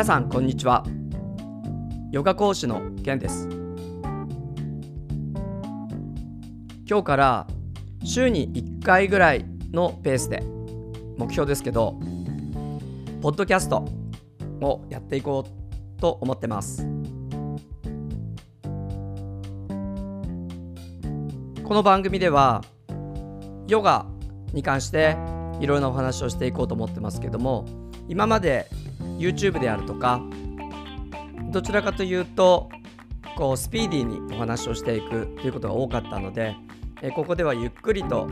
皆さんこんにちは。ヨガ講師のケンです。今日から週に1回ぐらいのペースで目標ですけどポッドキャストをやっていこうと思ってます。この番組ではヨガに関していろいろなお話をしていこうと思ってますけども今まで YouTube であるとかどちらかというとこうスピーディーにお話をしていくということが多かったのでえここではゆっくりと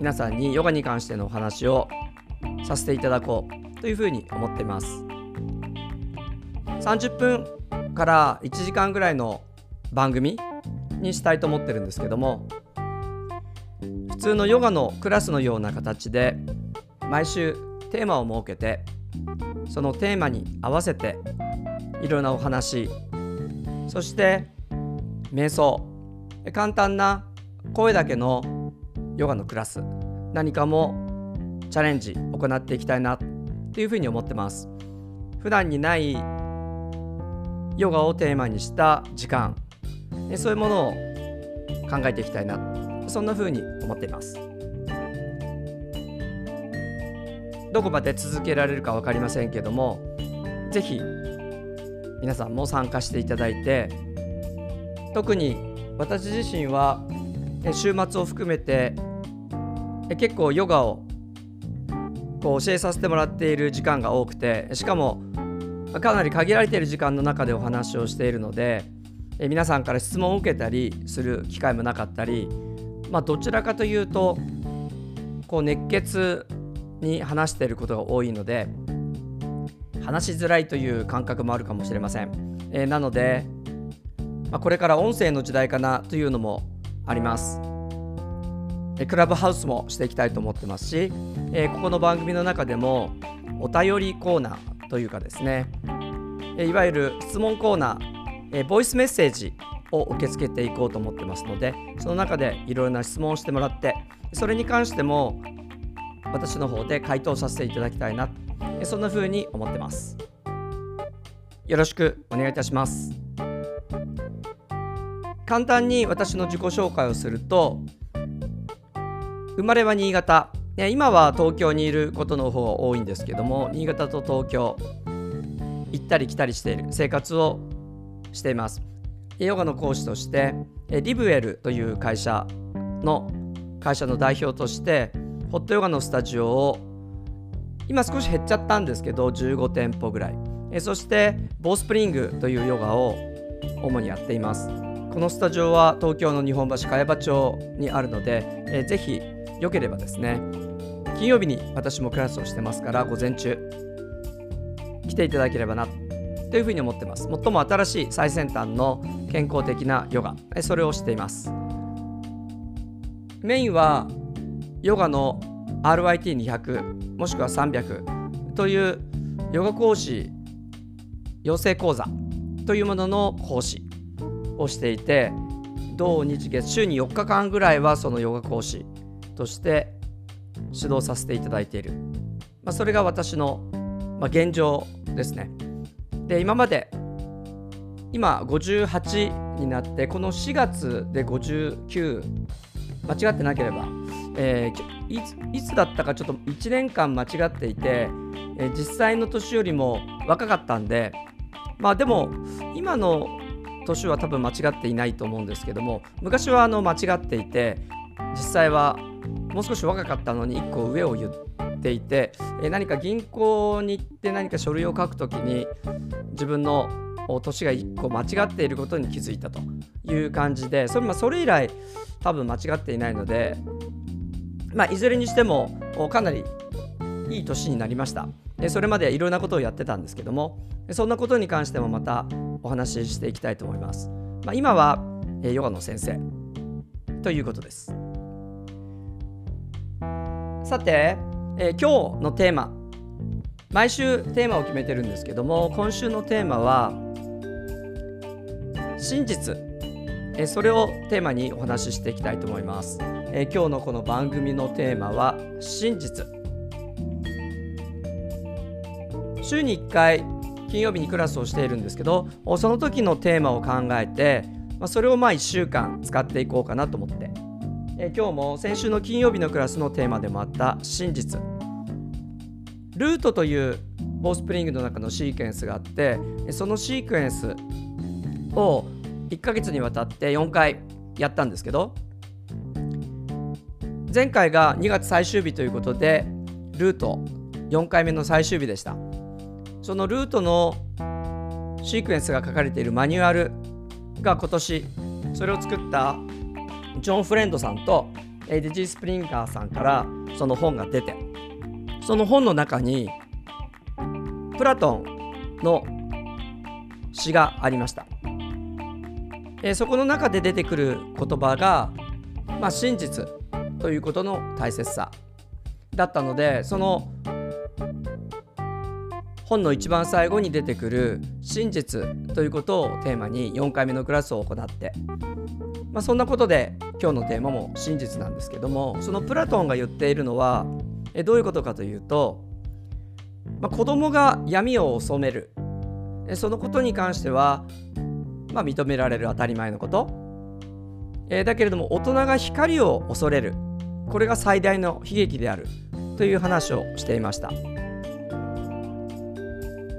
皆さんにヨガに関してのお話をさせていただこうというふうに思っています。30分から1時間ぐらいの番組にしたいと思ってるんですけども普通のヨガのクラスのような形で毎週テーマを設けてそのテーマに合わせていろんなお話そして瞑想。簡単な声だけのヨガのクラス。何かもチャレンジ行っていきたいなというふうに思ってます。普段にないヨガをテーマにした時間。そういうものを考えていきたいなそんなふうに思っています。どこまで続けられるか分かりませんけども是非皆さんも参加していただいて特に私自身は週末を含めて結構ヨガをこう教えさせてもらっている時間が多くてしかもかなり限られている時間の中でお話をしているので皆さんから質問を受けたりする機会もなかったり、まあ、どちらかというとこう熱血に話していることが多いので話しづらいという感覚もあるかもしれません。えー、なので、まあ、これから音声の時代かなというのもあります。クラブハウスもしていきたいと思ってますし、えー、ここの番組の中でもお便りコーナーというかですね、いわゆる質問コーナー、えー、ボイスメッセージを受け付けていこうと思ってますのでその中でいろいろな質問をしてもらってそれに関しても私の方で回答させていただきたいなそんな風に思ってます。よろしくお願いいたします。簡単に私の自己紹介をすると生まれは新潟。今は東京にいることの方が多いんですけども新潟と東京行ったり来たりしている生活をしています。ヨガの講師としてリブエルという会社の会社の代表としてホットヨガのスタジオを今少し減っちゃったんですけど15店舗ぐらい。えそしてボースプリングというヨガを主にやっています。このスタジオは東京の日本橋茅場町にあるので、え、ぜひよければですね金曜日に私もクラスをしてますから午前中来ていただければなというふうに思ってます。最も新しい最先端の健康的なヨガそれをしています。メインはヨガの RYT200 もしくは300というヨガ講師養成講座というものの講師をしていて同日月週に4日間ぐらいはそのヨガ講師として指導させていただいている、まあ、それが私の、まあ、現状ですね。で今まで今58になってこの4月で59間違ってなければえー、いつだったかちょっと1年間間違っていて、えー、実際の年よりも若かったんでまあでも今の年は多分間違っていないと思うんですけども昔はあの間違っていて実際はもう少し若かったのに1個上を言っていて、えー、何か銀行に行って何か書類を書くときに自分の年が1個間違っていることに気づいたという感じでそれ,、それ以来多分間違っていないのでまあ、いずれにしてもかなりいい年になりました。それまでいろんなことをやってたんですけどもそんなことに関してもまたお話ししていきたいと思います、まあ、今はヨガの先生ということです。さて、えー、今日のテーマ毎週テーマを決めてるんですけども今週のテーマは真実。えそれをテーマにお話ししていきたいと思います。え今日のこの番組のテーマは真実。週に1回金曜日にクラスをしているんですけどその時のテーマを考えて、ま、それをまあ1週間使っていこうかなと思って、え今日も先週の金曜日のクラスのテーマでもあった真実。ルートというボースプリングの中のシーケンスがあってそのシークエンスを1ヶ月にわたって4回やったんですけど前回が2月最終日ということでルート4回目の最終日でした。そのルートのシークエンスが書かれているマニュアルが今年それを作ったジョン・フレンドさんとディジー・スプリンガーさんからその本が出てその本の中にプラトンの詩がありました、え、そこの中で出てくる言葉が、まあ、真実ということの大切さだったのでその本の一番最後に出てくる真実ということをテーマに4回目のクラスを行って、まあ、そんなことで今日のテーマも真実なんですけどもそのプラトンが言っているのはえどういうことかというと、まあ、子供が闇を染める。そのことに関しては、まあ、認められる当たり前のこと、えだけれども大人が光を恐れる。これが最大の悲劇である。という話をしていました。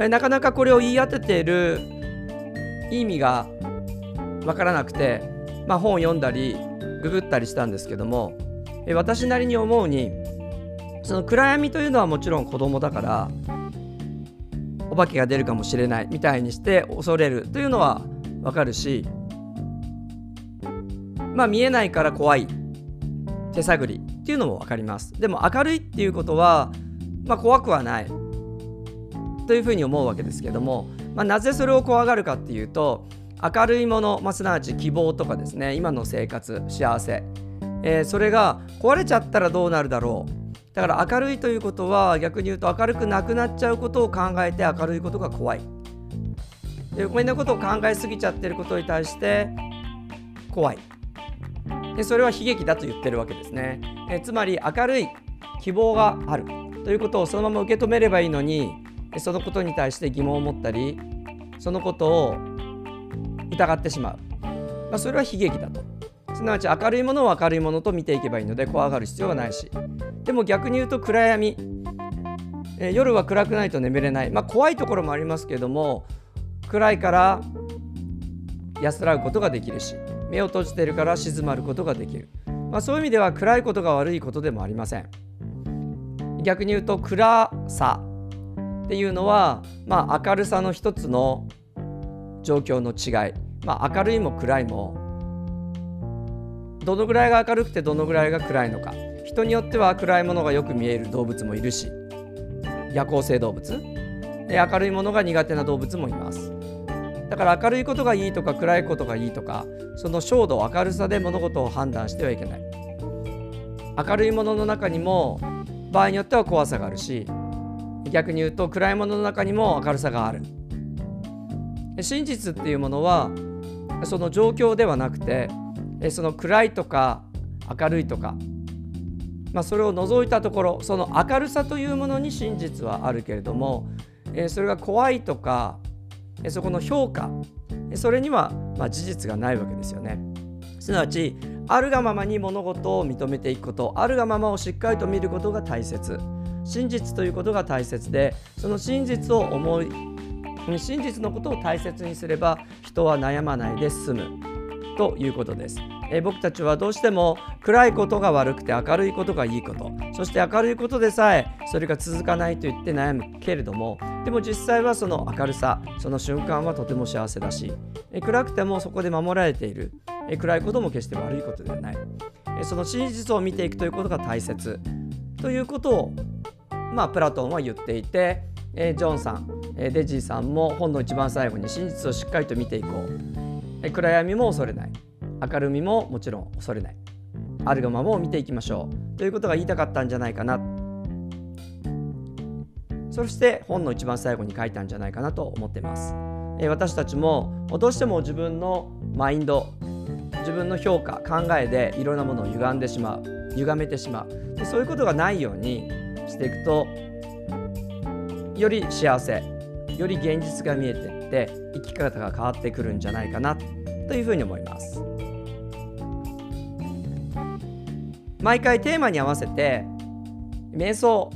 なかなかこれを言い当てている。意味が分からなくて、まあ、本を読んだりググったりしたんですけども。私なりに思うにその暗闇というのはもちろん子供だからお化けが出るかもしれないみたいにして恐れる。というのは分かるしまあ見えないから怖い手探りっていうのも分かります。でも明るいっていうことは、まあ、怖くはないというふうに思うわけですけども、まあ、なぜそれを怖がるかっていうと明るいもの、まあ、すなわち希望とかですね今の生活幸せ、えー、それが壊れちゃったらどうなるだろう。だから明るいということは逆に言うと明るくなくなっちゃうことを考えて明るいことが怖い。こんなことを考えすぎちゃってることに対して怖い。でそれは悲劇だと言ってるわけですね。えつまり明るい希望がある。ということをそのまま受け止めればいいのにそのことに対して疑問を持ったりそのことを疑ってしまう、まあ、それは悲劇だと。すなわち明るいものを明るいものと見ていけばいいので怖がる必要はないし。でも逆に言うと暗闇、え、夜は暗くないと眠れない、まあ、怖いところもありますけれども暗いから安らぐことができるし目を閉じてるから静まることができる、まあ、そういう意味では暗いことが悪いことでもありません。逆に言うと暗さっていうのは、まあ、明るさの一つの状況の違い、まあ、明るいも暗いもどのぐらいが明るくてどのぐらいが暗いのか。人によっては暗いものがよく見える動物もいるし夜行性動物。明るいものが苦手な動物もいます。だから明るいことがいいとか暗いことがいいとかその照度明るさで物事を判断してはいけない。明るいものの中にも場合によっては怖さがあるし逆に言うと暗いものの中にも明るさがある。真実っていうものはその状況ではなくてその暗いとか明るいとか、まあ、それを除いたところその明るさというものに真実はあるけれどもそれが怖いとかそこの評価。それにはま事実がないわけですよね。すなわちあるがままに物事を認めていくことあるがままをしっかりと見ることが大切。真実ということが大切でその真実を思い真実のことを大切にすれば人は悩まないで済む。ということです。え僕たちはどうしても暗いことが悪くて明るいことがいいこと。そして明るいことでさえそれが続かないと言って悩む。けれどもでも実際はその明るさその瞬間はとても幸せだしえ暗くてもそこで守られている。え暗いことも決して悪いことではない。えその真実を見ていくということが大切。ということをまあ、プラトンは言っていて、えジョンさん、えデジーさんも本の一番最後に真実をしっかりと見ていこう、暗闇も恐れない。明るみももちろん恐れない。あるがままを見ていきましょう。ということが言いたかったんじゃないかな。そして本の一番最後に書いたんじゃないかなと思ってます、私たちもどうしても自分のマインド自分の評価考えでいろんなものを歪んでしまう歪めてしまう。そういうことがないようにしていくとより幸せより現実が見えてって生き方が変わってくるんじゃないかなというふうに思います。毎回テーマに合わせて瞑想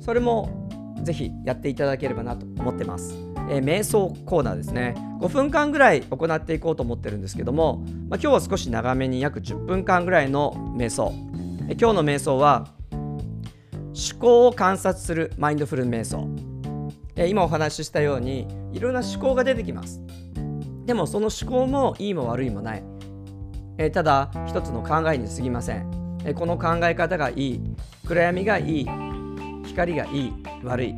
それもぜひやっていただければなと思ってます、えー、瞑想コーナーですね。5分間ぐらい行っていこうと思ってるんですけども、まあ、今日は少し長めに約10分間ぐらいの瞑想、えー、今日の瞑想は思考を観察するマインドフル瞑想、え、今お話ししたようにいろんな思考が出てきます。でもその思考もいいも悪いもない、え、ただ一つの考えに過ぎません、え、この考え方がいい。暗闇がいい。光がいい。悪い。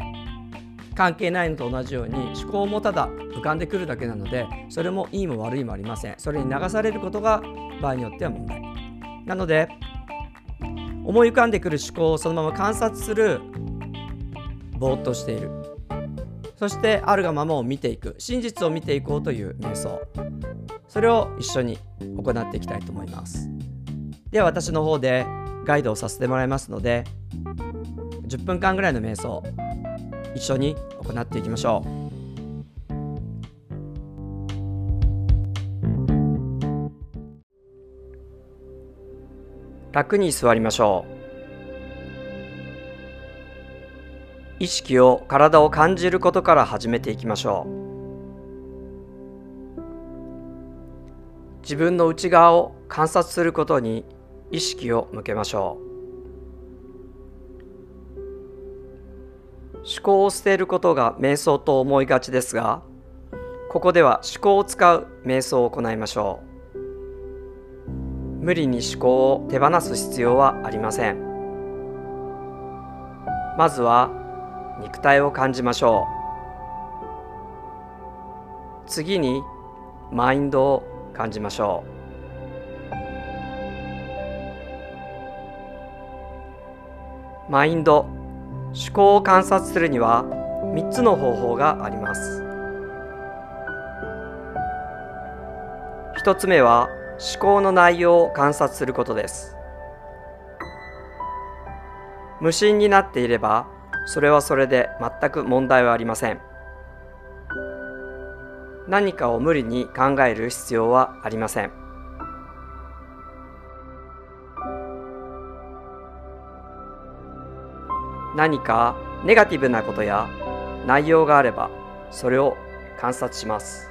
関係ないのと同じように思考もただ浮かんでくるだけなのでそれもいいも悪いもありません。それに流されることが場合によっては問題。なので思い浮かんでくる思考をそのまま観察する。ぼーっとしている。そしてあるがままを見ていく真実を見ていこうという瞑想。それを一緒に行っていきたいと思います。では私の方でガイドをさせてもらいますので10分間ぐらいの瞑想一緒に行っていきましょう。楽に座りましょう。意識を体を感じることから始めていきましょう。自分の内側を観察することに意識を向けましょう。思考を捨てることが瞑想と思いがちですがここでは思考を使う瞑想を行いましょう。無理に思考を手放す必要はありません。まずは肉体を感じましょう。次にマインドを感じましょう。マインド思考を観察するには3つの方法があります。1つ目は思考の内容を観察することです。無心になっていればそれはそれで全く問題はありません。何かを無理に考える必要はありません。何かネガティブなことや内容があればそれを観察します。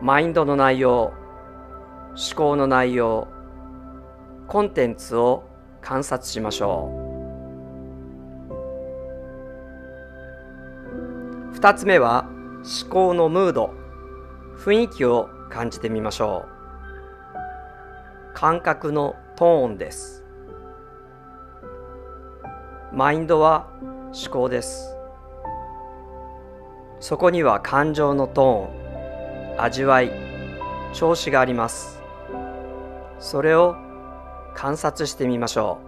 マインドの内容思考の内容コンテンツを観察しましょう。二つ目は思考のムード。雰囲気を感じてみましょう。感覚のトーンです。マインドは思考です。そこには感情のトーン味わい調子があります。それを観察してみましょう。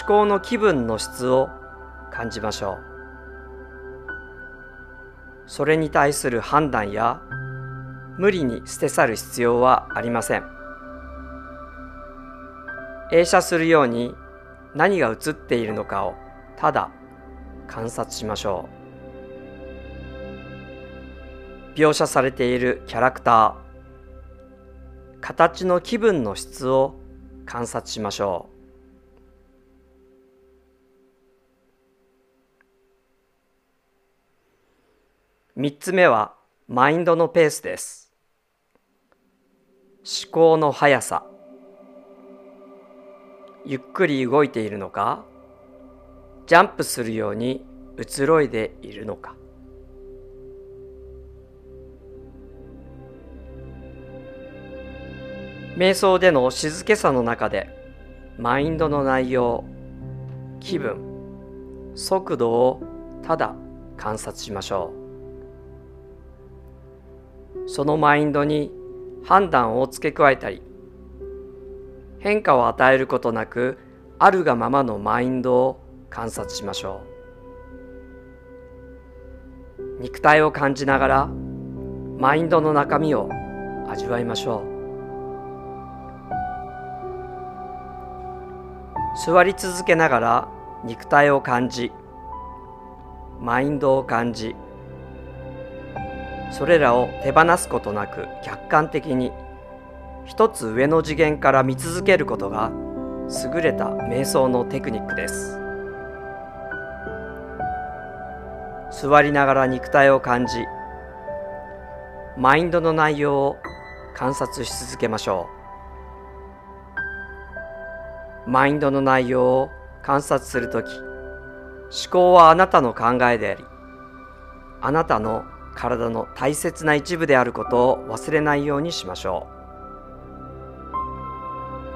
思考の気分の質を感じましょう。それに対する判断や無理に捨て去る必要はありません。映写するように何が映っているのかをただ観察しましょう。描写されているキャラクター形の気分の質を観察しましょう。3つ目はマインドのペースです。思考の速さ。ゆっくり動いているのかジャンプするように移ろいでいるのか。瞑想での静けさの中でマインドの内容気分速度をただ観察しましょう。そのマインドに判断を付け加えたり変化を与えることなくあるがままのマインドを観察しましょう。肉体を感じながらマインドの中身を味わいましょう。座り続けながら肉体を感じマインドを感じそれらを手放すことなく客観的に一つ上の次元から見続けることが優れた瞑想のテクニックです。座りながら肉体を感じマインドの内容を観察し続けましょう。マインドの内容を観察するとき思考はあなたの考えでありあなたの体の大切な一部であることを忘れないようにしましょう。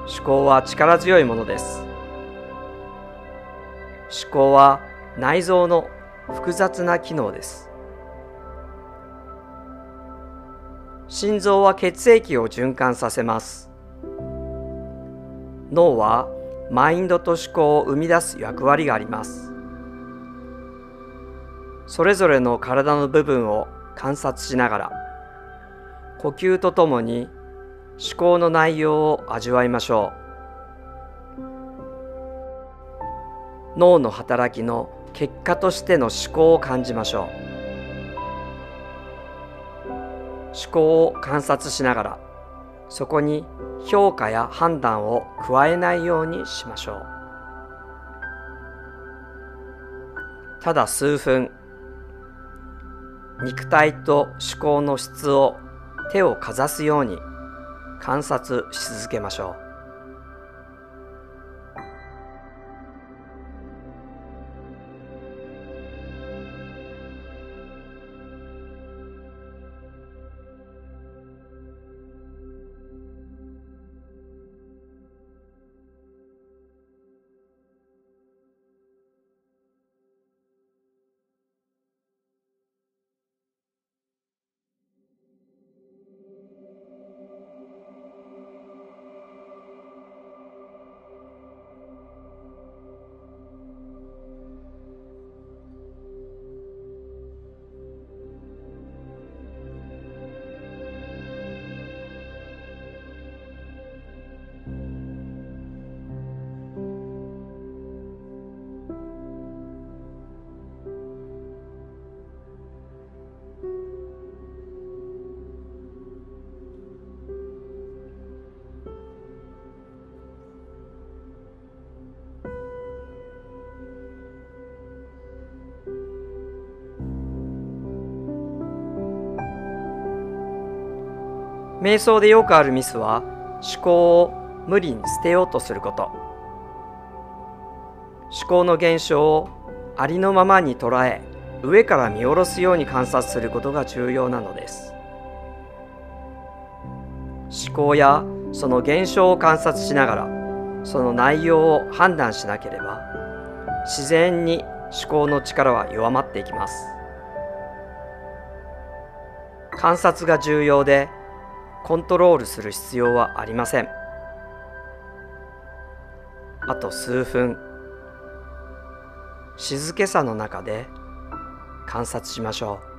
思考は力強いものです。思考は内臓の複雑な機能です。心臓は血液を循環させます。脳はマインドと思考を生み出す役割があります。それぞれの体の部分を観察しながら呼吸とともに思考の内容を味わいましょう。脳の働きの結果としての思考を感じましょう。思考を観察しながらそこに評価や判断を加えないようにしましょう。ただ数分肉体と思考の質を手をかざすように観察し続けましょう。瞑想でよくあるミスは思考を無理に捨てようとすること。思考の現象をありのままに捉え上から見下ろすように観察することが重要なのです。思考やその現象を観察しながらその内容を判断しなければ自然に思考の力は弱まっていきます。観察が重要でコントロールする必要はありません。あと数分。静けさの中で観察しましょう。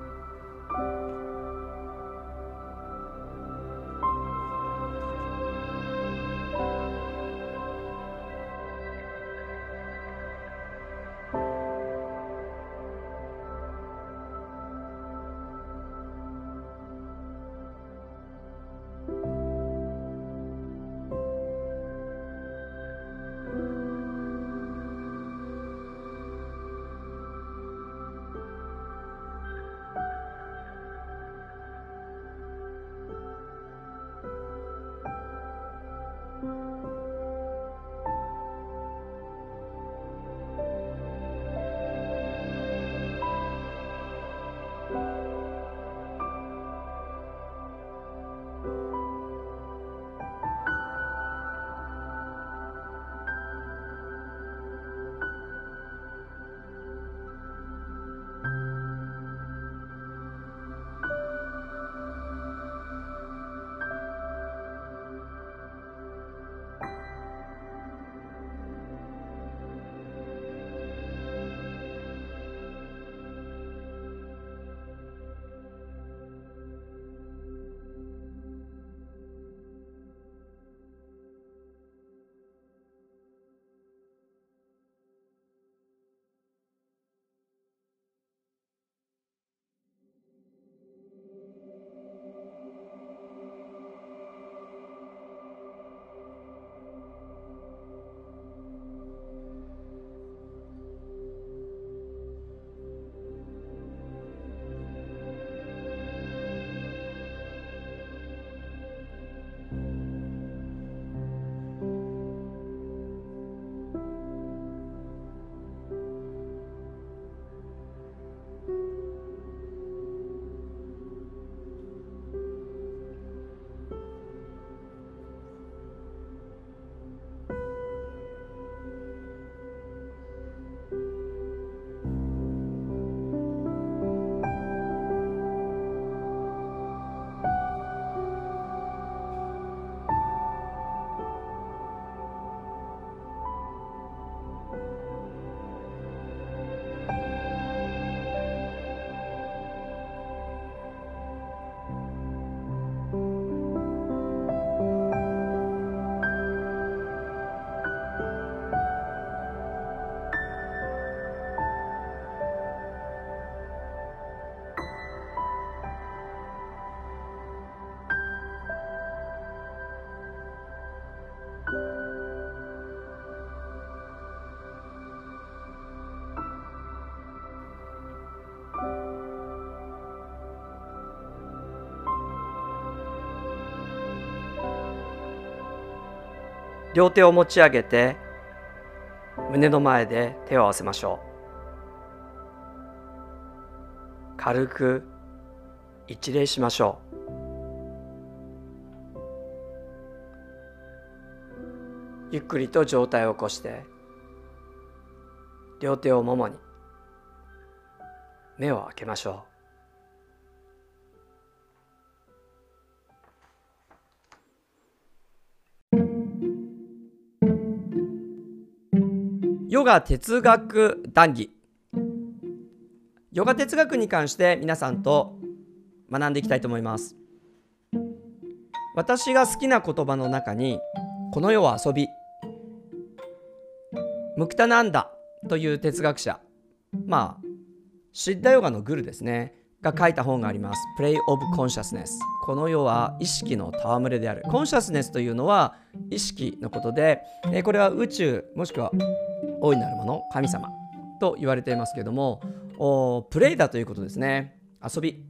両手を持ち上げて胸の前で手を合わせましょう。軽く一礼しましょう。ゆっくりと上体を起こして両手をももに目を開けましょう。ガ哲学談義。ヨガ哲学に関して皆さんと学んでいきたいと思います。私が好きな言葉の中にこの世は遊びムクタナンダという哲学者まあシッダヨガのグルですね。が書いた本があります。Play of Consciousness。この世は意識の戯れである。コンシャスネスというのは意識のことで、これは宇宙もしくは大いなるもの神様と言われていますけれどもプレイだということですね遊び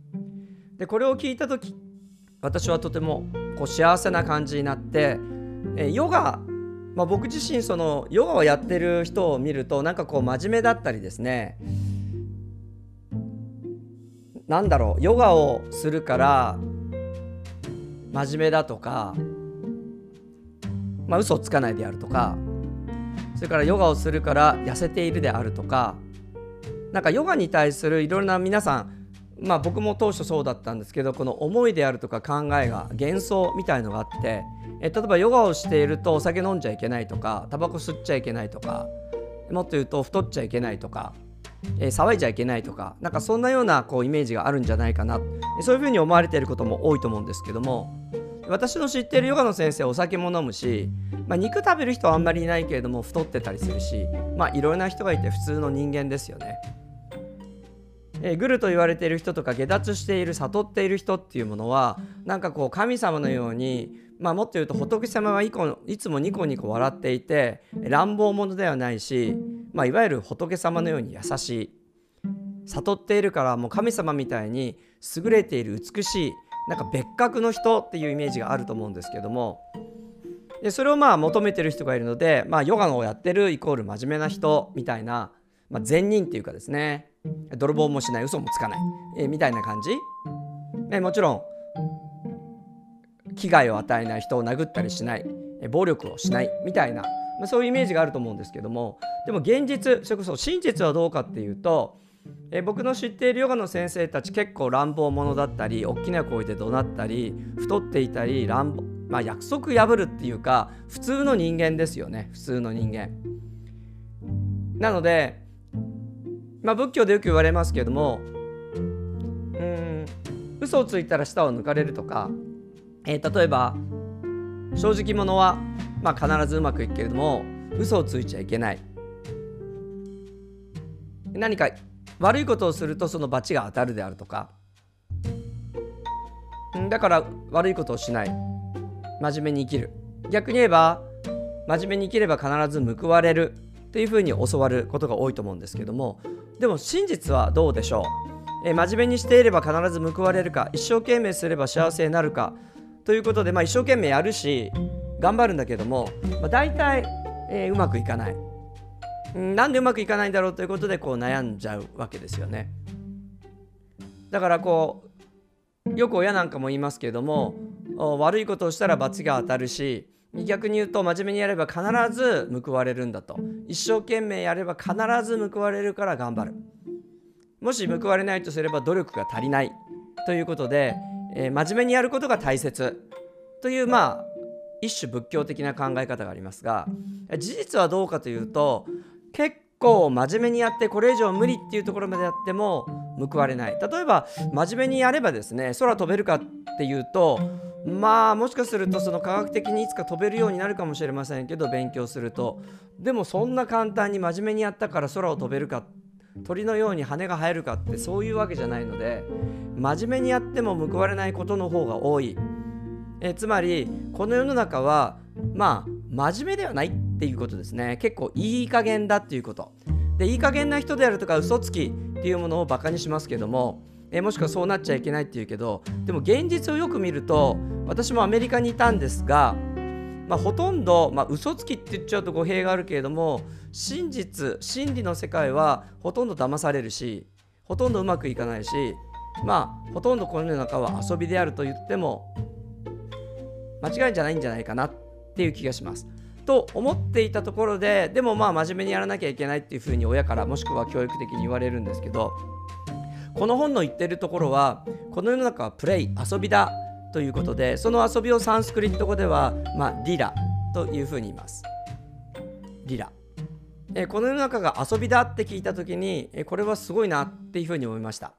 でこれを聞いた時私はとてもこう幸せな感じになってえヨガ、まあ、僕自身そのヨガをやってる人を見るとなんかこう真面目だったりですねなんだろうヨガをするから真面目だとかまあ嘘をつかないであるとかそれからヨガをするから痩せているであるとかなんかヨガに対するいろいろな皆さんまあ僕も当初そうだったんですけどこの思いであるとか考えが幻想みたいのがあってえ例えばヨガをしているとお酒飲んじゃいけないとかタバコ吸っちゃいけないとかもっと言うと太っちゃいけないとか、えー、騒いじゃいけないとかなんかそんなようなこうイメージがあるんじゃないかなそういうふうに思われていることも多いと思うんですけども私の知ってるヨガの先生お酒も飲むし、まあ、肉食べる人はあんまりいないけれども太ってたりするしまあいろいろな人がいて普通の人間ですよね。えー、グルと言われている人とか下脱している悟っている人っていうものはなんかこう神様のように、まあ、もっと言うと仏様はいつもニコニコ笑っていて乱暴者ではないし、まあ、いわゆる仏様のように優しい。悟っているからもう神様みたいに優れている美しいなんか別格の人っていうイメージがあると思うんですけども。でそれをまあ求めてる人がいるので、まあ、ヨガのをやってるイコール真面目な人みたいな、まあ、善人っていうかですね。泥棒もしない嘘もつかない、えー、みたいな感じ、えー、もちろん危害を与えない人を殴ったりしない、えー、暴力をしないみたいな、まあ、そういうイメージがあると思うんですけども。でも現実それこそ真実はどうかっていうとえ僕の知っているヨガの先生たち結構乱暴者だったり大きな声で怒鳴ったり太っていたり乱暴まあ約束破るっていうか普通の人間ですよね。普通の人間。なのでまあ仏教でよく言われますけどもうん嘘をついたら舌を抜かれるとか、えー、例えば正直者は、まあ、必ずうまくいくけれども嘘をついちゃいけない。何か悪いことをするとその罰が当たるであるとか。だから悪いことをしない。真面目に生きる。逆に言えば真面目に生きれば必ず報われる。っていうふうに教わることが多いと思うんですけども。でも真実はどうでしょう、え真面目にしていれば必ず報われるか一生懸命すれば幸せになるか。ということで、まあ、一生懸命やるし頑張るんだけども、まあ、大体、えー、うまくいかない。なんでうまくいかないんだろうということでこう悩んじゃうわけですよね。だからこうよく親なんかも言いますけれども悪いことをしたら罰が当たるし逆に言うと真面目にやれば必ず報われるんだと。一生懸命やれば必ず報われるから頑張る。もし報われないとすれば努力が足りないということで、えー、真面目にやることが大切というまあ一種仏教的な考え方がありますが事実はどうかというと結構真面目にやってこれ以上無理っていうところまでやっても報われない。例えば真面目にやればですね空飛べるかっていうとまあもしかするとその科学的にいつか飛べるようになるかもしれませんけど勉強すると。でもそんな簡単に真面目にやったから空を飛べるか鳥のように羽が生えるかってそういうわけじゃないので真面目にやっても報われないことの方が多い。えつまりこの世の中はまあ真面目ではないっていうことですね。結構いい加減だっていうこと。でいい加減な人であるとか嘘つきっていうものをバカにしますけどもえもしくはそうなっちゃいけないっていうけどでも現実をよく見ると私もアメリカにいたんですがまあ、ほとんど、まあ、嘘つきって言っちゃうと語弊があるけれども真実真理の世界はほとんど騙されるしほとんどうまくいかないしまあほとんどこの世の中は遊びであると言っても間違いじゃないんじゃないかなっていう気がします。と思っていたところででもまあ真面目にやらなきゃいけないっていうふうに親からもしくは教育的に言われるんですけどこの本の言ってるところはこの世の中はプレイ遊びだということでその遊びをサンスクリット語では、まあ、リラというふうに言います。リラえこの世の中が遊びだって聞いた時にえこれはすごいなっていうふうに思いました。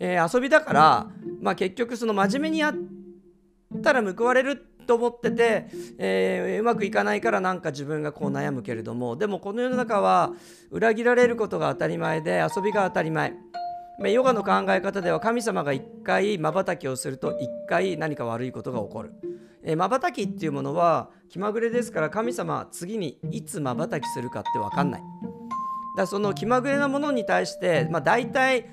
えー、遊びだから、まあ、結局その真面目にやったら報われると思ってて、えー、うまくいかないからなんか自分がこう悩むけれどもでもこの世の中は裏切られることが当たり前で遊びが当たり前。ヨガの考え方では神様が一回まばたきをすると一回何か悪いことが起こる。まばたきっていうものは気まぐれですから神様は次にいつまばたきするかって分かんない。だその気まぐれなものに対して、まあ、大体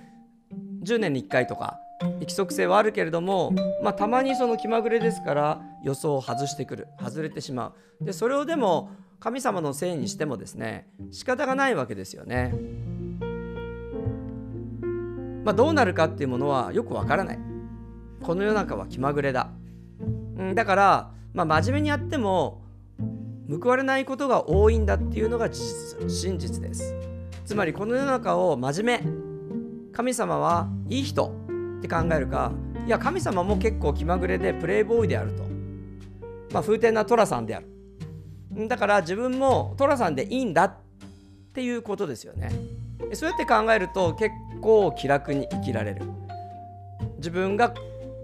10年に1回とか規則性はあるけれども、まあ、たまにその気まぐれですから予想を外してくる外れてしまうでそれをでも神様のせいにしてもですね仕方がないわけですよね。まあ、どうなるかっていうものはよくわからない。この世の中は気まぐれだ。ん、だから、まあ、真面目にやっても報われないことが多いんだっていうのが真実です。つまりこの世の中を真面目神様はいい人って考えるかいや神様も結構気まぐれでプレイボーイであると、まあ、風天な寅さんである。だから自分も寅さんでいいんだっていうことですよね。そうやって考えると結構気楽に生きられる。自分が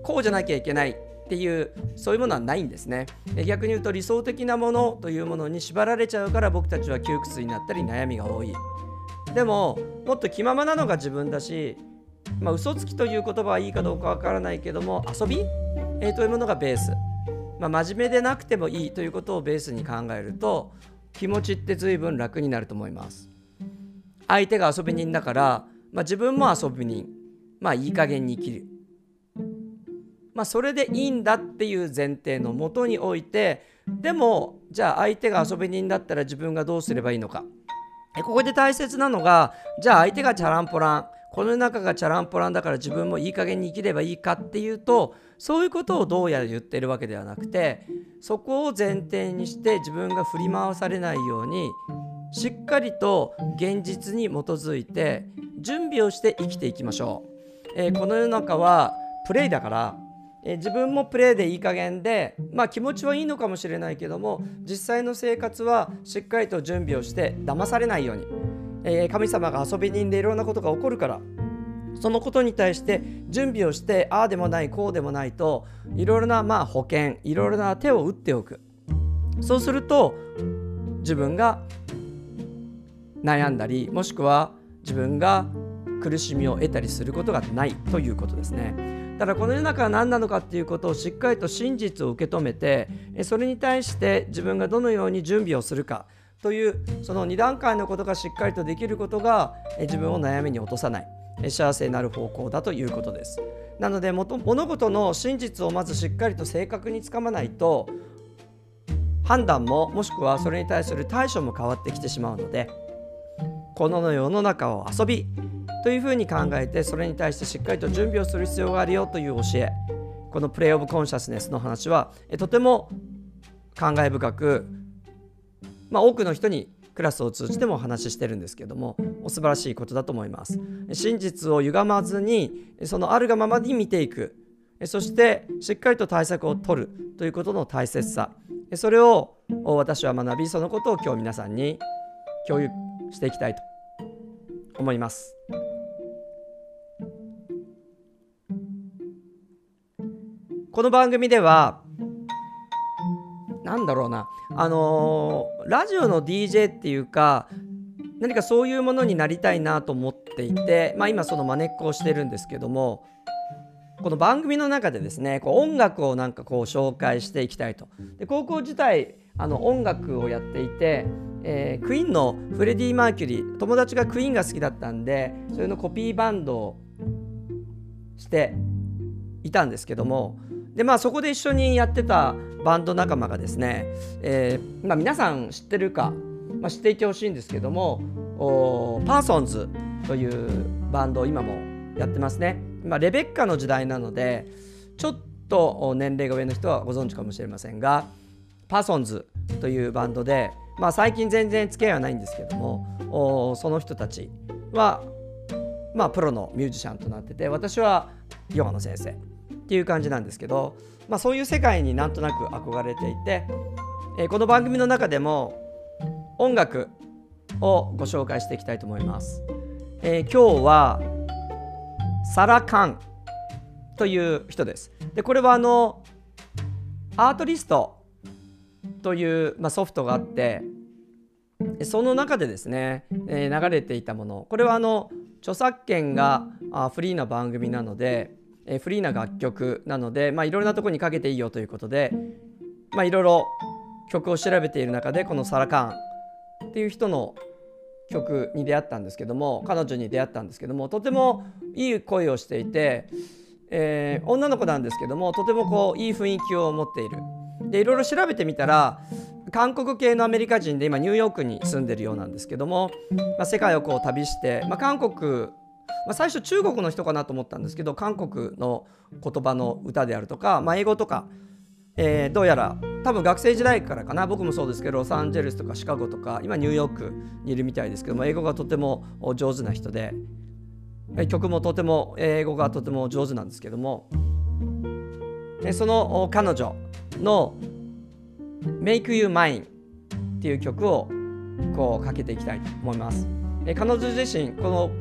こうじゃなきゃいけないっていうそういうものはないんですね。逆に言うと理想的なものというものに縛られちゃうから僕たちは窮屈になったり悩みが多い。でももっと気ままなのが自分だしまあ、嘘つきという言葉はいいかどうかわからないけども遊び、えー、というものがベース、まあ、真面目でなくてもいいということをベースに考えると気持ちって随分楽になると思います。相手が遊び人だから、まあ、自分も遊び人。まあいい加減に生きる。まあそれでいいんだっていう前提のもとにおいてでもじゃあ相手が遊び人だったら自分がどうすればいいのか。ここで大切なのがじゃあ相手がチャランポラン。この中がチャランポランだから自分もいい加減に生きればいいかっていうとそういうことをどうやら言ってるわけではなくてそこを前提にして自分が振り回されないようにしっかりと現実に基づいて準備をして生きていきましょう。えー、この世の中はプレイだからえ自分もプレーでいい加減で、まあ、気持ちはいいのかもしれないけども実際の生活はしっかりと準備をして騙されないようにえー、神様が遊び人でいろんなことが起こるからそのことに対して準備をしてああでもないこうでもないといろいろなまあ保険いろいろな手を打っておくそうすると自分が悩んだりもしくは自分が苦しみを得たりすることがないということですね。ただこの世の中は何なのかっていうことをしっかりと真実を受け止めてそれに対して自分がどのように準備をするかというその2段階のことがしっかりとできることが自分を悩みに落とさない幸せになる方向だということです。なので物事の真実をまずしっかりと正確につかまないと判断ももしくはそれに対する対処も変わってきてしまうのでこの世の中を遊びというふうに考えてそれに対してしっかりと準備をする必要があるよという教えこのプレイオブコンシャスネスの話はとても感慨深くまあ、多くの人にクラスを通じてもお話ししてるんですけどもお素晴らしいことだと思います。真実を歪まずにそのあるがままに見ていく。そしてしっかりと対策を取るということの大切さ。それを私は学びそのことを今日皆さんに共有していきたいと思います。この番組ではなんだろうな。あのー、ラジオの DJ っていうか何かそういうものになりたいなと思っていて、まあ、今そのまねっこをしてるんですけどもこの番組の中でですねこう音楽をなんかこう紹介していきたいと。で高校時代あの音楽をやっていて、えー、クイーンのフレディ・マーキュリー友達がクイーンが好きだったんでそれのコピーバンドをしていたんですけどもでまあそこで一緒にやってたバンド仲間がですね、えーまあ、皆さん知ってるか、まあ、知っていてほしいんですけどもパーソンズというバンドを今もやってますね。まあ、レベッカの時代なのでちょっと年齢が上の人はご存知かもしれませんがパーソンズというバンドで、まあ、最近全然付き合いはないんですけどもその人たちは、まあ、プロのミュージシャンとなってて私はヨガの先生っていう感じなんですけど、まあ、そういう世界になんとなく憧れていて、えー、この番組の中でも音楽をご紹介していきたいと思います。えー、今日はサラ・カンという人です。でこれはあのアートリストという、まあ、ソフトがあってその中でですね、えー、流れていたものこれはあの著作権がフリーな番組なので、えー、フリーな楽曲なので、まあ、いろいろなとこにかけていいよということで、まあ、いろいろ曲を調べている中でこのサラ・カーンっていう人の曲に出会ったんですけども彼女に出会ったんですけどもとてもいい声をしていて、えー、女の子なんですけどもとてもこういい雰囲気を持っている。でいろいろ調べてみたら韓国系のアメリカ人で今ニューヨークに住んでるようなんですけども、まあ、世界をこう旅して、まあ、韓国まあ、最初中国の人かなと思ったんですけど韓国の言葉の歌であるとか、まあ、英語とか、えー、どうやら多分学生時代からかな僕もそうですけどロサンゼルスとかシカゴとか今ニューヨークにいるみたいですけども英語がとても上手な人で曲もとても英語がとても上手なんですけどもその彼女の「Make You Mine」っていう曲をこうかけていきたいと思います。彼女自身この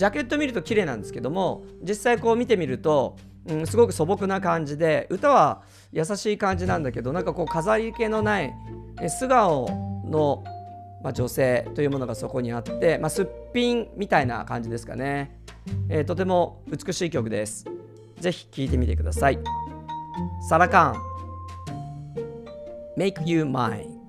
ジャケット見ると綺麗なんですけども実際こう見てみると、うん、すごく素朴な感じで歌は優しい感じなんだけどなんかこう飾り気のない素顔の、まあ、女性というものがそこにあって、まあ、すっぴんみたいな感じですかね、えー、とても美しい曲です。ぜひ聴いてみてください。サラカン Make You Mine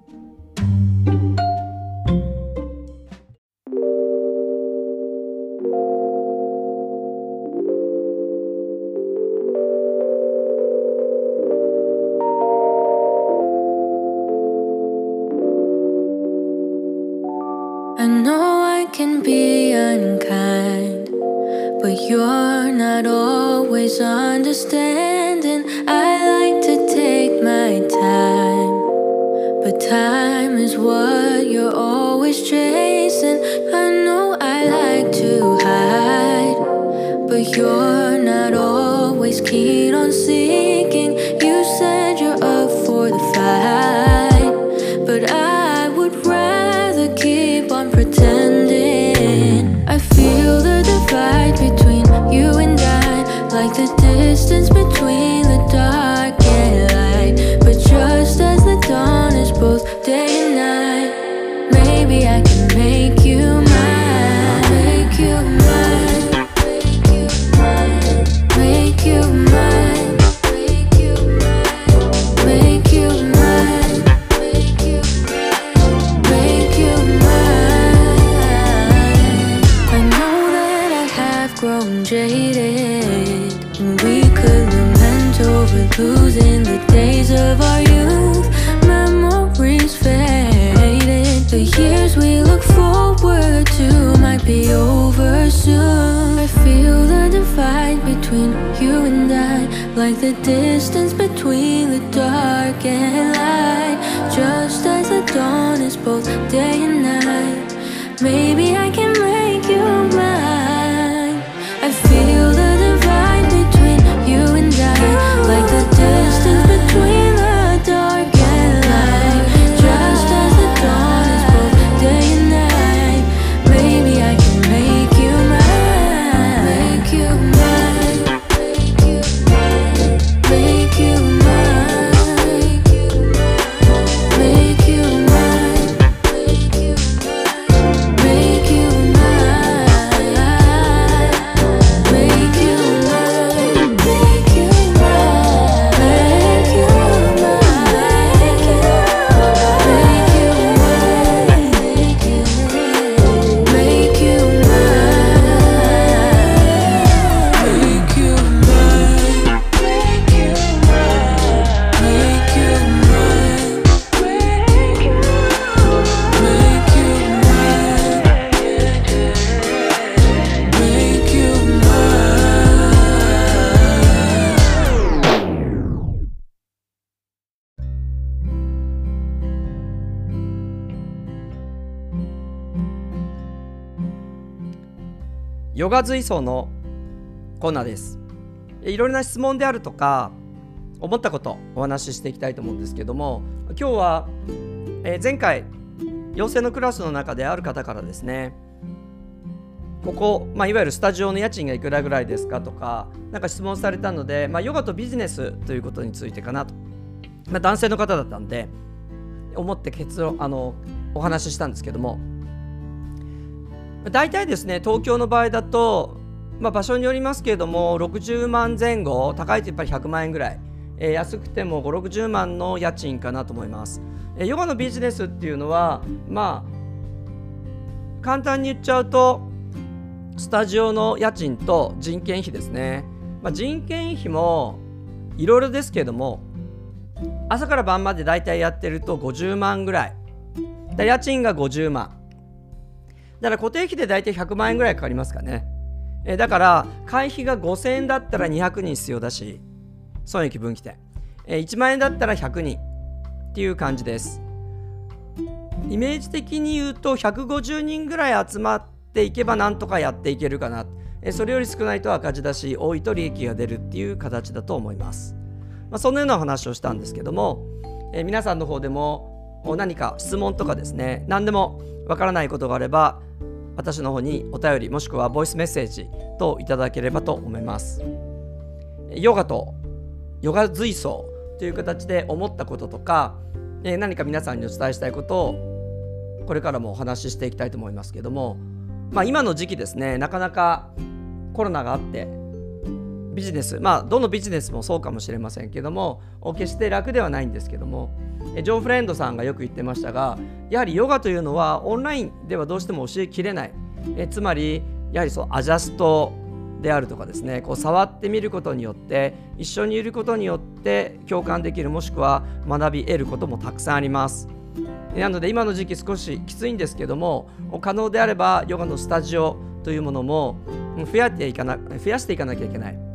divide between you and I, like the distance between the dark and light. Just as the dawn is both day and night, maybe I can make you mine. I feel the divide between you and I, ガ随想のコーナーです。いろいろな質問であるとか思ったことお話ししていきたいと思うんですけども今日は、え前回養成のクラスの中である方からですねここ、まあ、いわゆるスタジオの家賃がいくらぐらいですかとかなんか質問されたので、まあ、ヨガとビジネスということについてかなと、まあ、男性の方だったんで思って結論あのお話ししたんですけども大体ですね東京の場合だと、まあ、場所によりますけれども60万前後高いとやっぱり100万円ぐらい、えー安くても560万の家賃かなと思います、えーヨガのビジネスっていうのはまあ簡単に言っちゃうとスタジオの家賃と人件費ですね、まあ、人件費もいろいろですけれども朝から晩まで大体やってると50万ぐらい。で家賃が50万。だから固定費で大体100万円ぐらいかかりますかね。えだから会費が5000円だったら200人必要だし損益分岐点、え1万円だったら100人っていう感じです。イメージ的に言うと150人ぐらい集まっていけばなんとかやっていけるかな。えそれより少ないと赤字だし多いと利益が出るっていう形だと思います、まあ、そんなような話をしたんですけども、え皆さんの方でも何か質問とかですね何でもわからないことがあれば私の方にお便りもしくはボイスメッセージといただければと思います。ヨガとヨガ随想という形で思ったこととかえー何か皆さんにお伝えしたいことをこれからもお話ししていきたいと思いますけども、まあ、今の時期ですねなかなかコロナがあってビジネス。まあどのビジネスもそうかもしれませんけども決して楽ではないんですけども。ジョン・フレンドさんがよく言ってましたがやはりヨガというのはオンラインではどうしても教えきれない。えつまりやはりそうアジャストであるとかですねこう触ってみることによって一緒にいることによって共感できるもしくは学び得ることもたくさんあります。なので今の時期少しきついんですけども可能であればヨガのスタジオというものも増やていかな増やしていかなきゃいけない。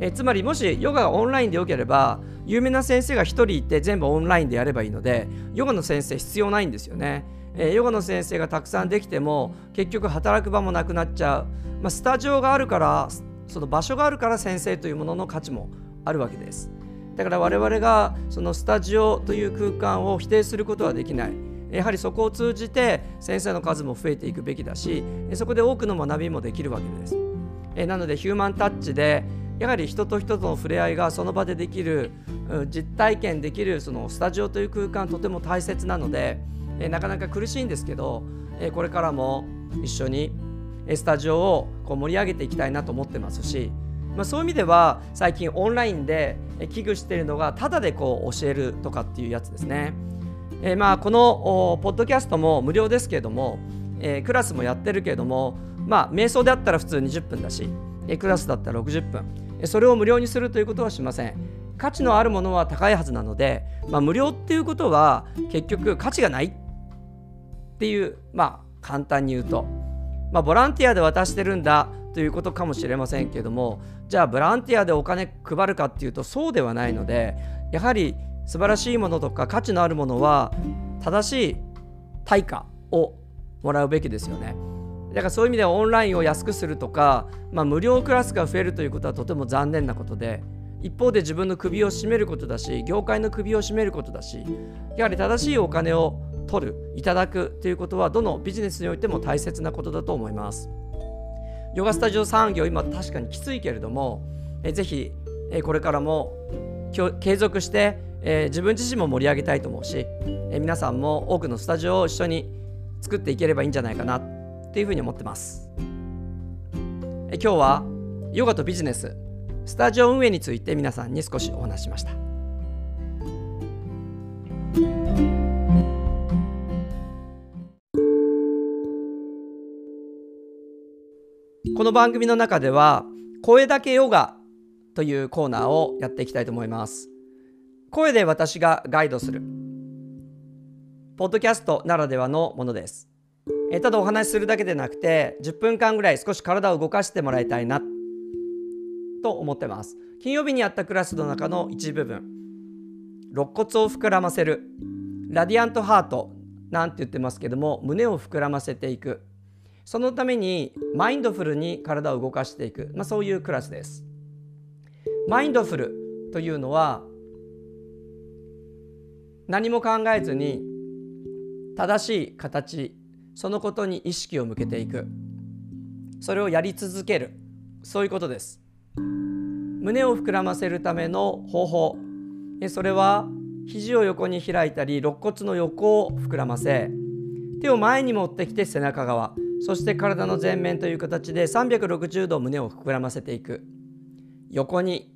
えつまりもしヨガがオンラインでよければ有名な先生が1人いて全部オンラインでやればいいのでヨガの先生必要ないんですよね、えヨガの先生がたくさんできても結局働く場もなくなっちゃう、まあ、スタジオがあるからその場所があるから先生というものの価値もあるわけです。だから我々がそのスタジオという空間を否定することはできない。やはりそこを通じて先生の数も増えていくべきだしそこで多くの学びもできるわけです。えなのでヒューマンタッチでやはり人と人との触れ合いがその場でできる実体験できるそのスタジオという空間とても大切なのでなかなか苦しいんですけどこれからも一緒にスタジオをこう盛り上げていきたいなと思ってますし、まあ、そういう意味では最近オンラインで危惧しているのがただでこう教えるとかっていうやつですね。えーまあこのポッドキャストも無料ですけれども、えークラスもやってるけれども、まあ、瞑想であったら普通20分だし、えークラスだったら60分、それを無料にするということはしません価値のあるものは高いはずなので、まあ、無料っていうことは結局価値がないっていうまあ簡単に言うと、まあ、ボランティアで渡してるんだということかもしれませんけどもじゃあボランティアでお金配るかっていうとそうではないのでやはり素晴らしいものとか価値のあるものは正しい対価をもらうべきですよね。だからそういう意味ではオンラインを安くするとか、まあ、無料クラスが増えるということはとても残念なことで一方で自分の首を絞めることだし業界の首を絞めることだしやはり正しいお金を取るいただくということはどのビジネスにおいても大切なことだと思います。ヨガスタジオ産業今確かにきついけれどもえぜひえこれからも継続してえ自分自身も盛り上げたいと思うしえ皆さんも多くのスタジオを一緒に作っていければいいんじゃないかなっていうふうに思ってます。え今日はヨガとビジネススタジオ運営について皆さんに少しお話ししました。この番組の中では声だけヨガというコーナーをやっていきたいと思います。声で私がガイドするポッドキャストならではのものです。えただお話しするだけでなくて10分間ぐらい少し体を動かしてもらいたいなと思ってます。金曜日にやったクラスの中の一部分。肋骨を膨らませる。ラディアントハートなんて言ってますけども胸を膨らませていく。そのためにマインドフルに体を動かしていく、まあ、そういうクラスです。マインドフルというのは何も考えずに正しい形そのことに意識を向けていく。それをやり続ける。そういうことです。胸を膨らませるための方法。それは肘を横に開いたり肋骨の横を膨らませ手を前に持ってきて背中側そして体の前面という形で360度胸を膨らませていく。横に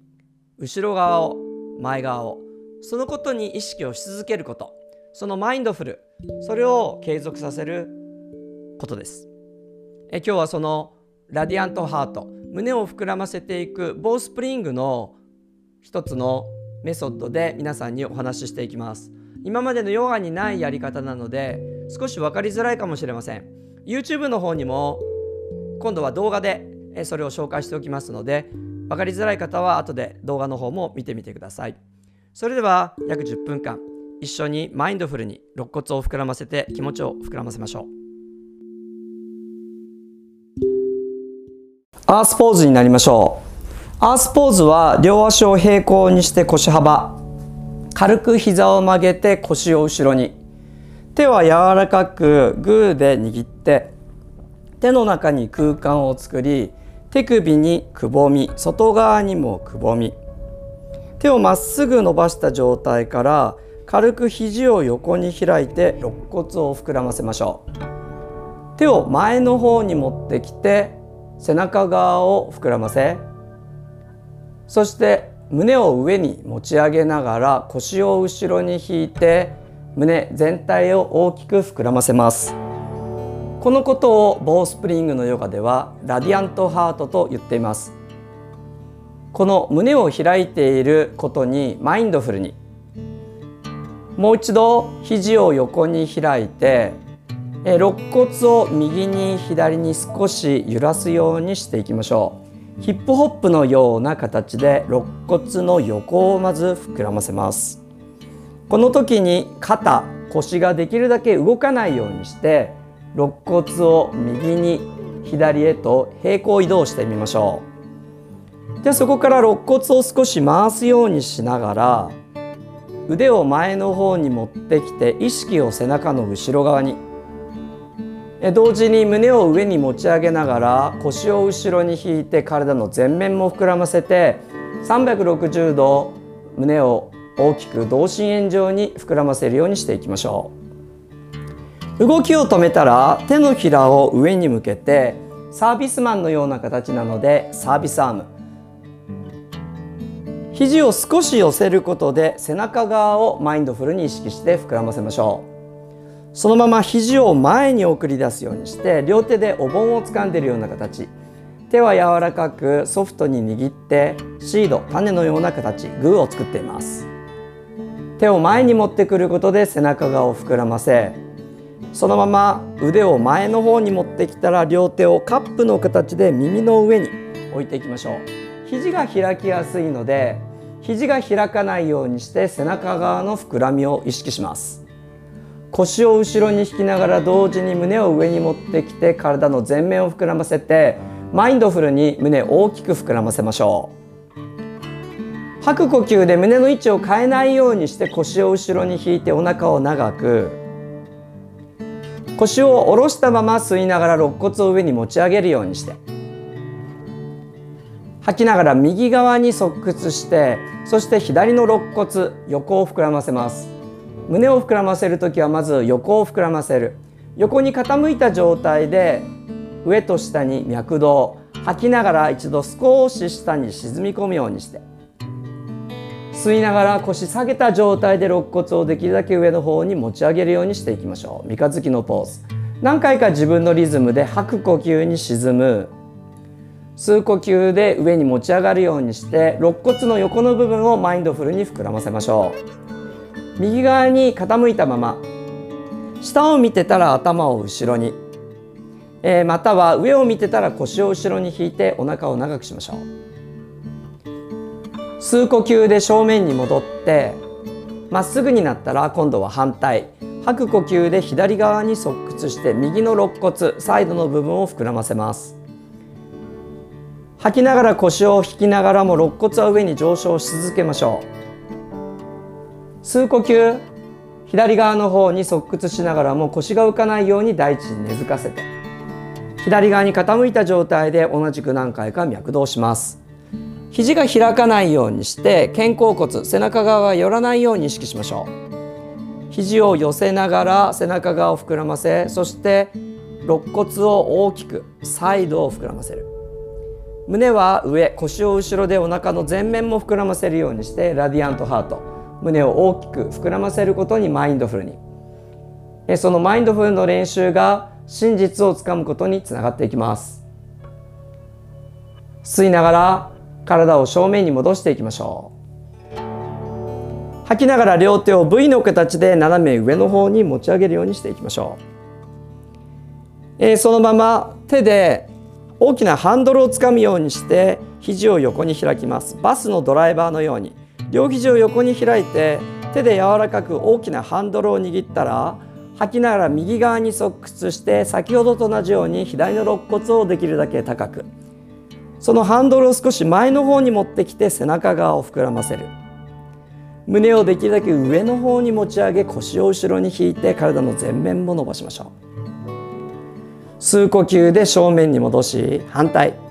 後ろ側を前側をそのことに意識をし続けること。そのマインドフル。それを継続させることです。え今日はそのラディアントハート胸を膨らませていくボースプリングの一つのメソッドで皆さんにお話ししていきます。今までのヨガにないやり方なので少し分かりづらいかもしれません。YouTube の方にも今度は動画でそれを紹介しておきますので分かりづらい方は後で動画の方も見てみてください。それでは約10分間一緒にマインドフルに肋骨を膨らませて気持ちを膨らませましょう。アースポーズになりましょう。アースポーズは両足を平行にして腰幅。軽く膝を曲げて腰を後ろに。手は柔らかくグーで握って手の中に空間を作り手首にくぼみ外側にもくぼみ。手をまっすぐ伸ばした状態から軽く肘を横に開いて肋骨を膨らませましょう。手を前の方に持ってきて背中側を膨らませそして胸を上に持ち上げながら腰を後ろに引いて胸全体を大きく膨らませます。このことをボースプリングのヨガではラディアントハートと言っています。この胸を開いていることにマインドフルにもう一度肘を横に開いてえ肋骨を右に左に少し揺らすようにしていきましょう。ヒップホップのような形で肋骨の横をまず膨らませます。この時に肩腰ができるだけ動かないようにして肋骨を右に左へと平行移動してみましょう。でそこから肋骨を少し回すようにしながら腕を前の方に持ってきて意識を背中の後ろ側に同時に胸を上に持ち上げながら腰を後ろに引いて体の前面も膨らませて360度胸を大きく同心円状に膨らませるようにしていきましょう。動きを止めたら手のひらを上に向けてサービスマンのような形なのでサービスアーム。肘を少し寄せることで背中側をマインドフルに意識して膨らませましょう。そのまま肘を前に送り出すようにして両手でお盆を掴んでいるような形。手は柔らかくソフトに握ってシード種のような形グーを作っています。手を前に持ってくることで背中側を膨らませそのまま腕を前の方に持ってきたら両手をカップの形で耳の上に置いていきましょう。肘が開きやすいので肘が開かないようにして背中側の膨らみを意識します。腰を後ろに引きながら同時に胸を上に持ってきて体の前面を膨らませてマインドフルに胸を大きく膨らませましょう。吐く呼吸で胸の位置を変えないようにして腰を後ろに引いてお腹を長く腰を下ろしたまま吸いながら肋骨を上に持ち上げるようにして吐きながら右側に側屈してそして左の肋骨横を膨らませます。胸を膨らませる時はまず横を膨らませる。横に傾いた状態で上と下に脈動。吐きながら一度少し下に沈み込むようにして。吸いながら腰下げた状態で肋骨をできるだけ上の方に持ち上げるようにしていきましょう。三日月のポーズ。何回か自分のリズムで吐く呼吸に沈む。吸う呼吸で上に持ち上がるようにして肋骨の横の部分をマインドフルに膨らませましょう。右側に傾いたまま。下を見てたら頭を後ろに、えー、または上を見てたら腰を後ろに引いてお腹を長くしましょう。吸う呼吸で正面に戻ってまっすぐになったら今度は反対。吐吐く呼吸で左側に側屈して右の肋骨サイドの部分を膨らませます。吐きながら腰を引きながらも肋骨は上に上昇し続けましょう。吸呼吸。左側の方に側屈しながらも腰が浮かないように大地に根付かせて。左側に傾いた状態で同じく何回か脈動します。肘が開かないようにして肩甲骨背中側が寄らないように意識しましょう。肘を寄せながら背中側を膨らませそして肋骨を大きくサイドを膨らませる。胸は上腰を後ろでお腹の前面も膨らませるようにしてラディアントハート。胸を大きく膨らませることにマインドフルに。そのマインドフルの練習が真実をつかむことにつながっていきます。吸いながら体を正面に戻していきましょう。吐きながら両手を V の形で斜め上の方に持ち上げるようにしていきましょう、えー、そのまま手で大きなハンドルをつかむようにして肘を横に開きます。バスのドライバーのように。両肘を横に開いて手で柔らかく大きなハンドルを握ったら吐きながら右側に側屈して先ほどと同じように左の肋骨をできるだけ高く。そのハンドルを少し前の方に持ってきて背中側を膨らませる。胸をできるだけ上の方に持ち上げ腰を後ろに引いて体の前面も伸ばしましょう。吸う呼吸で正面に戻し反対。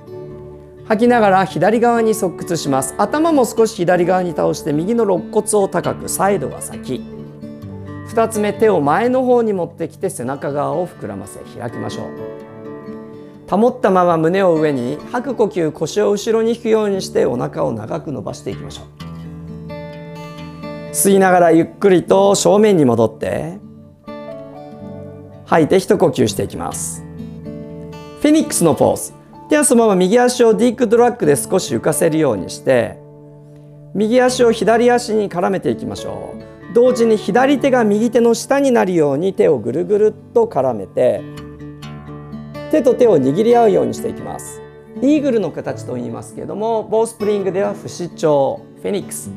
吐きながら左側に側屈します。頭も少し左側に倒して右の肋骨を高くサイドが先。2つ目手を前の方に持ってきて背中側を膨らませ開きましょう。保ったまま胸を上に吐く呼吸腰を後ろに引くようにしてお腹を長く伸ばしていきましょう。吸いながらゆっくりと正面に戻って吐いて一呼吸していきます。フェニックスのポーズ。ではそのまま右足をディークドラッグで少し浮かせるようにして右足を左足に絡めていきましょう。同時に左手が右手の下になるように手をぐるぐるっと絡めて手と手を握り合うようにしていきます。イーグルの形と言いますけれどもボースプリングでは不死鳥フェニックス。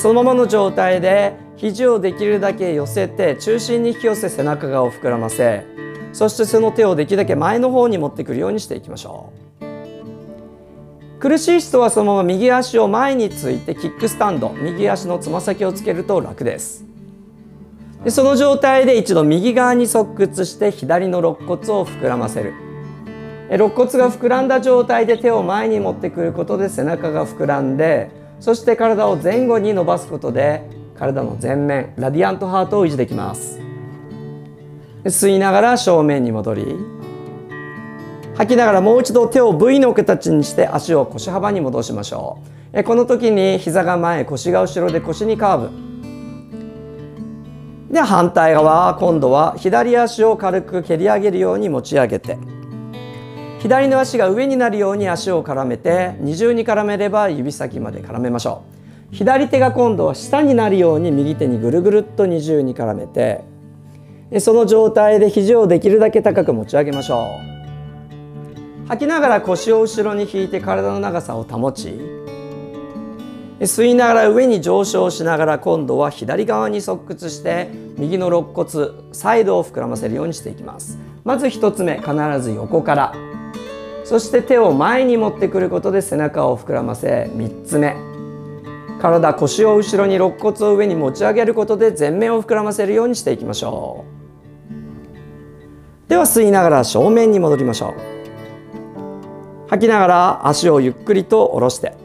そのままの状態で肘をできるだけ寄せて中心に引き寄せ背中側を膨らませそしてその手をできるだけ前の方に持ってくるようにしていきましょう。苦しい人はそのまま右足を前についてキックスタンド。右足のつま先をつけると楽です。でその状態で一度右側に側屈して左の肋骨を膨らませる。肋骨が膨らんだ状態で手を前に持ってくることで背中が膨らんでそして体を前後に伸ばすことで体の前面ラディアントハートを維持できます。吸いながら正面に戻り吐きながらもう一度手を V の形にして足を腰幅に戻しましょう。この時に膝が前腰が後ろで腰にカーブ。で反対側今度は左足を軽く蹴り上げるように持ち上げて左の足が上になるように足を絡めて二重に絡めれば指先まで絡めましょう。左手が今度は下になるように右手にぐるぐるっと二重に絡めてその状態で肘をできるだけ高く持ち上げましょう。吐きながら腰を後ろに引いて体の長さを保ち吸いながら上に上昇しながら今度は左側に側屈して右の肋骨サイドを膨らませるようにしていきます。まず1つ目必ず横から。そして手を前に持ってくることで背中を膨らませ3つ目。体腰を後ろに肋骨を上に持ち上げることで前面を膨らませるようにしていきましょう。では吸いながら正面に戻りましょう。吐きながら足をゆっくりと下ろして。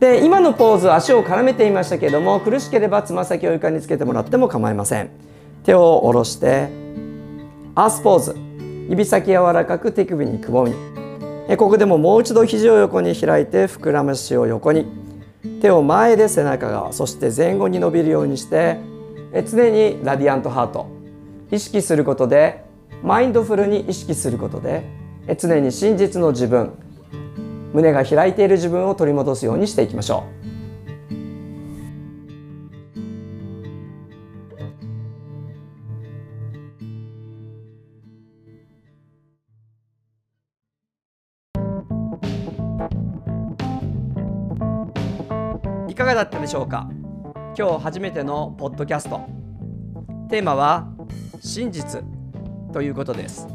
で今のポーズ足を絡めていましたけれども苦しければつま先を床につけてもらっても構いません。手を下ろしてアースポーズ。指先柔らかく手首にくぼみ。ここでももう一度肘を横に開いて膨らましを横に。手を前で背中側そして前後に伸びるようにして常にラディアントハート。意識することでマインドフルに意識することで常に真実の自分胸が開いている自分を取り戻すようにしていきましょう。いかがだったでしょうか？今日初めてのポッドキャストテーマは真実ということです。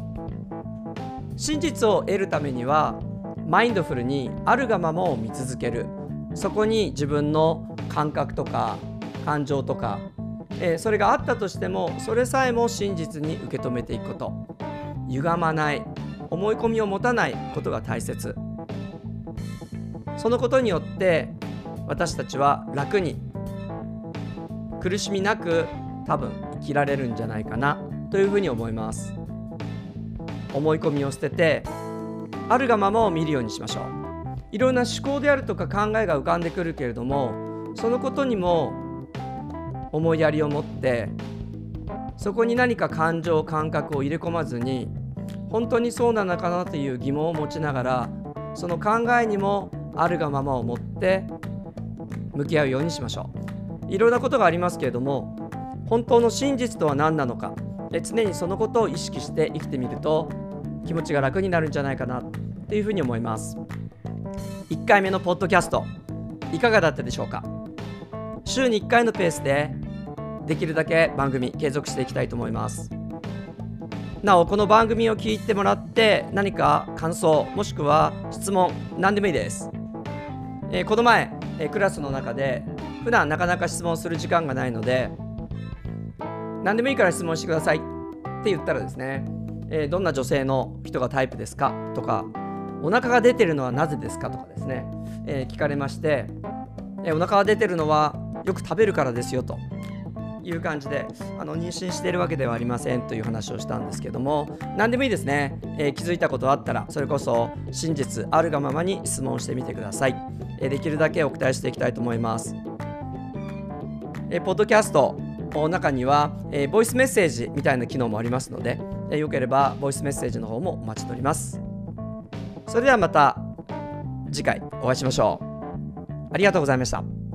真実を得るためにはマインドフルにあるがままを見続ける。そこに自分の感覚とか感情とか、えー、それがあったとしてもそれさえも真実に受け止めていくこと。歪まない。思い込みを持たないことが大切。そのことによって私たちは楽に苦しみなく多分生きられるんじゃないかなというふうに思います。思い込みを捨ててあるがままを見るようにしましょう。いろんな思考であるとか考えが浮かんでくるけれどもそのことにも思いやりを持ってそこに何か感情感覚を入れ込まずに本当にそうなのかなという疑問を持ちながらその考えにもあるがままを持って向き合うようにしましょう。いろんなことがありますけれども本当の真実とは何なのか。常にそのことを意識して生きてみると気持ちが楽になるんじゃないかなというふうに思います。1回目のポッドキャストいかがだったでしょうか？週に1回のペースでできるだけ番組継続していきたいと思います。なおこの番組を聞いてもらって何か感想もしくは質問何でもいいです、えー、この前、えー、クラスの中で普段なかなか質問する時間がないので何でもいいから質問してください。って言ったらですね、えー、どんな女性の人がタイプですか？とかお腹が出てるのはなぜですか？とかですね、えー、聞かれまして、えー、お腹が出てるのはよく食べるからですよという感じであの妊娠しているわけではありませんという話をしたんですけども何でもいいですね、えー、気づいたことあったらそれこそ真実あるがままに質問してみてください、えー、できるだけお答えしていきたいと思います、えー、ポッドキャスト中には、えー、ボイスメッセージみたいな機能もありますので、えー、よければボイスメッセージの方もお待ちしております。それではまた次回お会いしましょう。ありがとうございました。